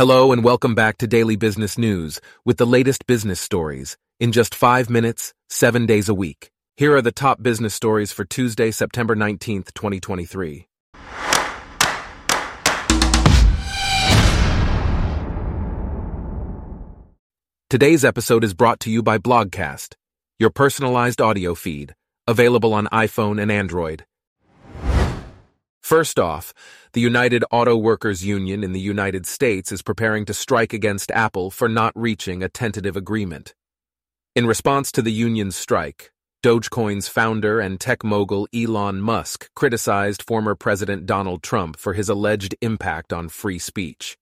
Hello and welcome back to Daily Business News with the latest business stories in just five minutes, seven days a week. Here are the top business stories for Tuesday, September 19th, 2023. Today's episode is brought to you by Blogcast, your personalized audio feed, available on iPhone and Android. First off, the United Auto Workers Union in the United States is preparing to strike against Apple for not reaching a tentative agreement. In response to the union's strike, Dogecoin's founder and tech mogul Elon Musk criticized former President Donald Trump for his alleged impact on free speech.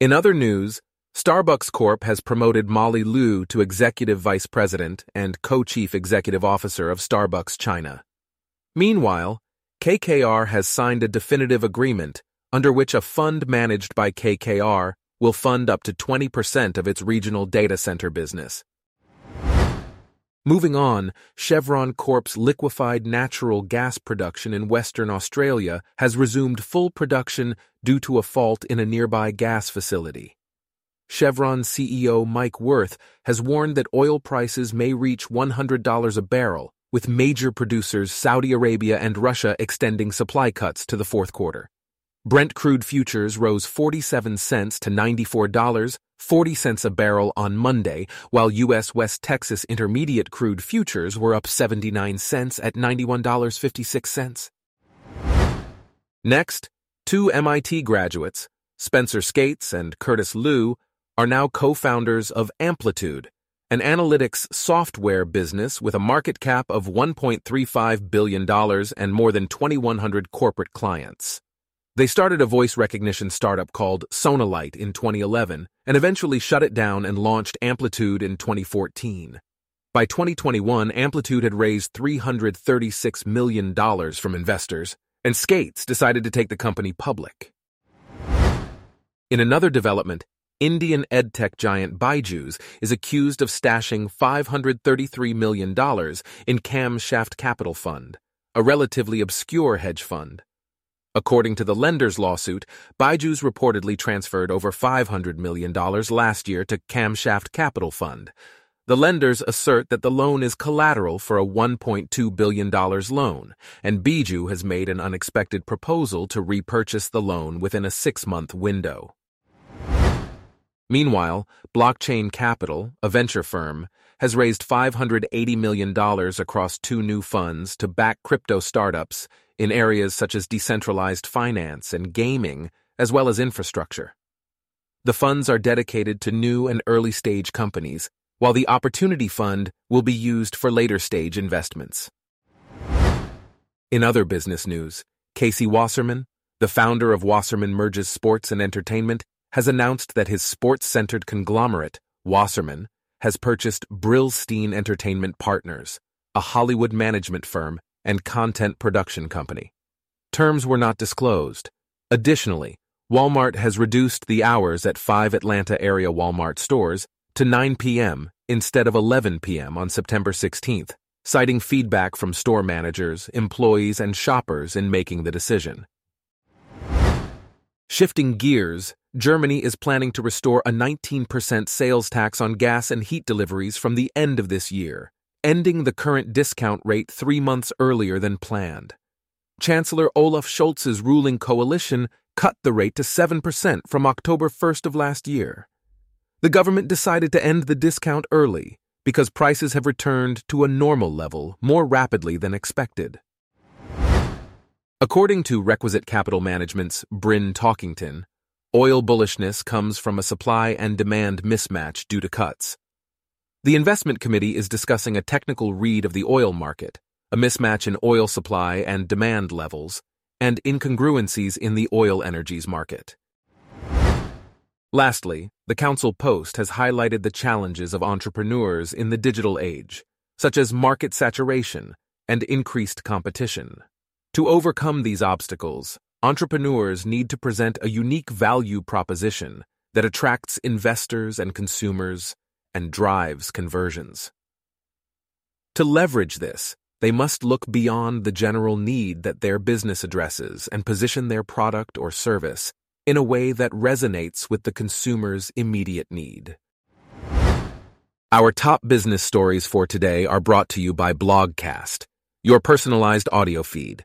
In other news, Starbucks Corp has promoted Molly Liu to executive vice president and co-chief executive officer of Starbucks China. Meanwhile, KKR has signed a definitive agreement under which a fund managed by KKR will fund up to 20% of its regional data center business. Moving on, Chevron Corp's liquefied natural gas production in Western Australia has resumed full production due to a fault in a nearby gas facility. Chevron CEO Mike Wirth has warned that oil prices may reach $100 a barrel with major producers Saudi Arabia and Russia extending supply cuts to the fourth quarter. Brent crude futures rose 47 cents to $94, 40 cents a barrel on Monday, while U.S. West Texas Intermediate crude futures were up 79 cents at $91.56. Next, two MIT graduates, Spencer Skates and Curtis Liu, are now co-founders of Amplitude, an analytics software business with a market cap of $1.35 billion and more than 2,100 corporate clients. They started a voice recognition startup called Sonalight in 2011 and eventually shut it down and launched Amplitude in 2014. By 2021, Amplitude had raised $336 million from investors, and Skates decided to take the company public. In another development, Indian edtech giant Byju's is accused of stashing $533 million in Camshaft Capital Fund, a relatively obscure hedge fund. According to the lender's lawsuit, Byju's reportedly transferred over $500 million last year to Camshaft Capital Fund. The lenders assert that the loan is collateral for a $1.2 billion loan, and Byju has made an unexpected proposal to repurchase the loan within a six-month window. Meanwhile, Blockchain Capital, a venture firm, has raised $580 million across two new funds to back crypto startups in areas such as decentralized finance and gaming, as well as infrastructure. The funds are dedicated to new and early stage companies, while the Opportunity Fund will be used for later stage investments. In other business news, Casey Wasserman, the founder of Wasserman Merges Sports and Entertainment, has announced that his sports-centered conglomerate, Wasserman, has purchased Brillstein Entertainment Partners, a Hollywood management firm and content production company. Terms were not disclosed. Additionally, Walmart has reduced the hours at five Atlanta area Walmart stores to 9 p.m. instead of 11 p.m. on September 16th, citing feedback from store managers, employees, and shoppers in making the decision. Shifting gears, Germany is planning to restore a 19% sales tax on gas and heat deliveries from the end of this year, ending the current discount rate three months earlier than planned. Chancellor Olaf Scholz's ruling coalition cut the rate to 7% from October 1st of last year. The government decided to end the discount early because prices have returned to a normal level more rapidly than expected. According to Requisite Capital Management's Bryn Talkington, Oil bullishness comes from a supply and demand mismatch due to cuts. The investment committee is discussing a technical read of the oil market, a mismatch in oil supply and demand levels, and incongruencies in the oil energies market. Lastly, the Council Post has highlighted the challenges of entrepreneurs in the digital age, such as market saturation and increased competition. To overcome these obstacles, entrepreneurs need to present a unique value proposition that attracts investors and consumers and drives conversions. To leverage this, they must look beyond the general need that their business addresses and position their product or service in a way that resonates with the consumer's immediate need. Our top business stories for today are brought to you by Blogcast, your personalized audio feed.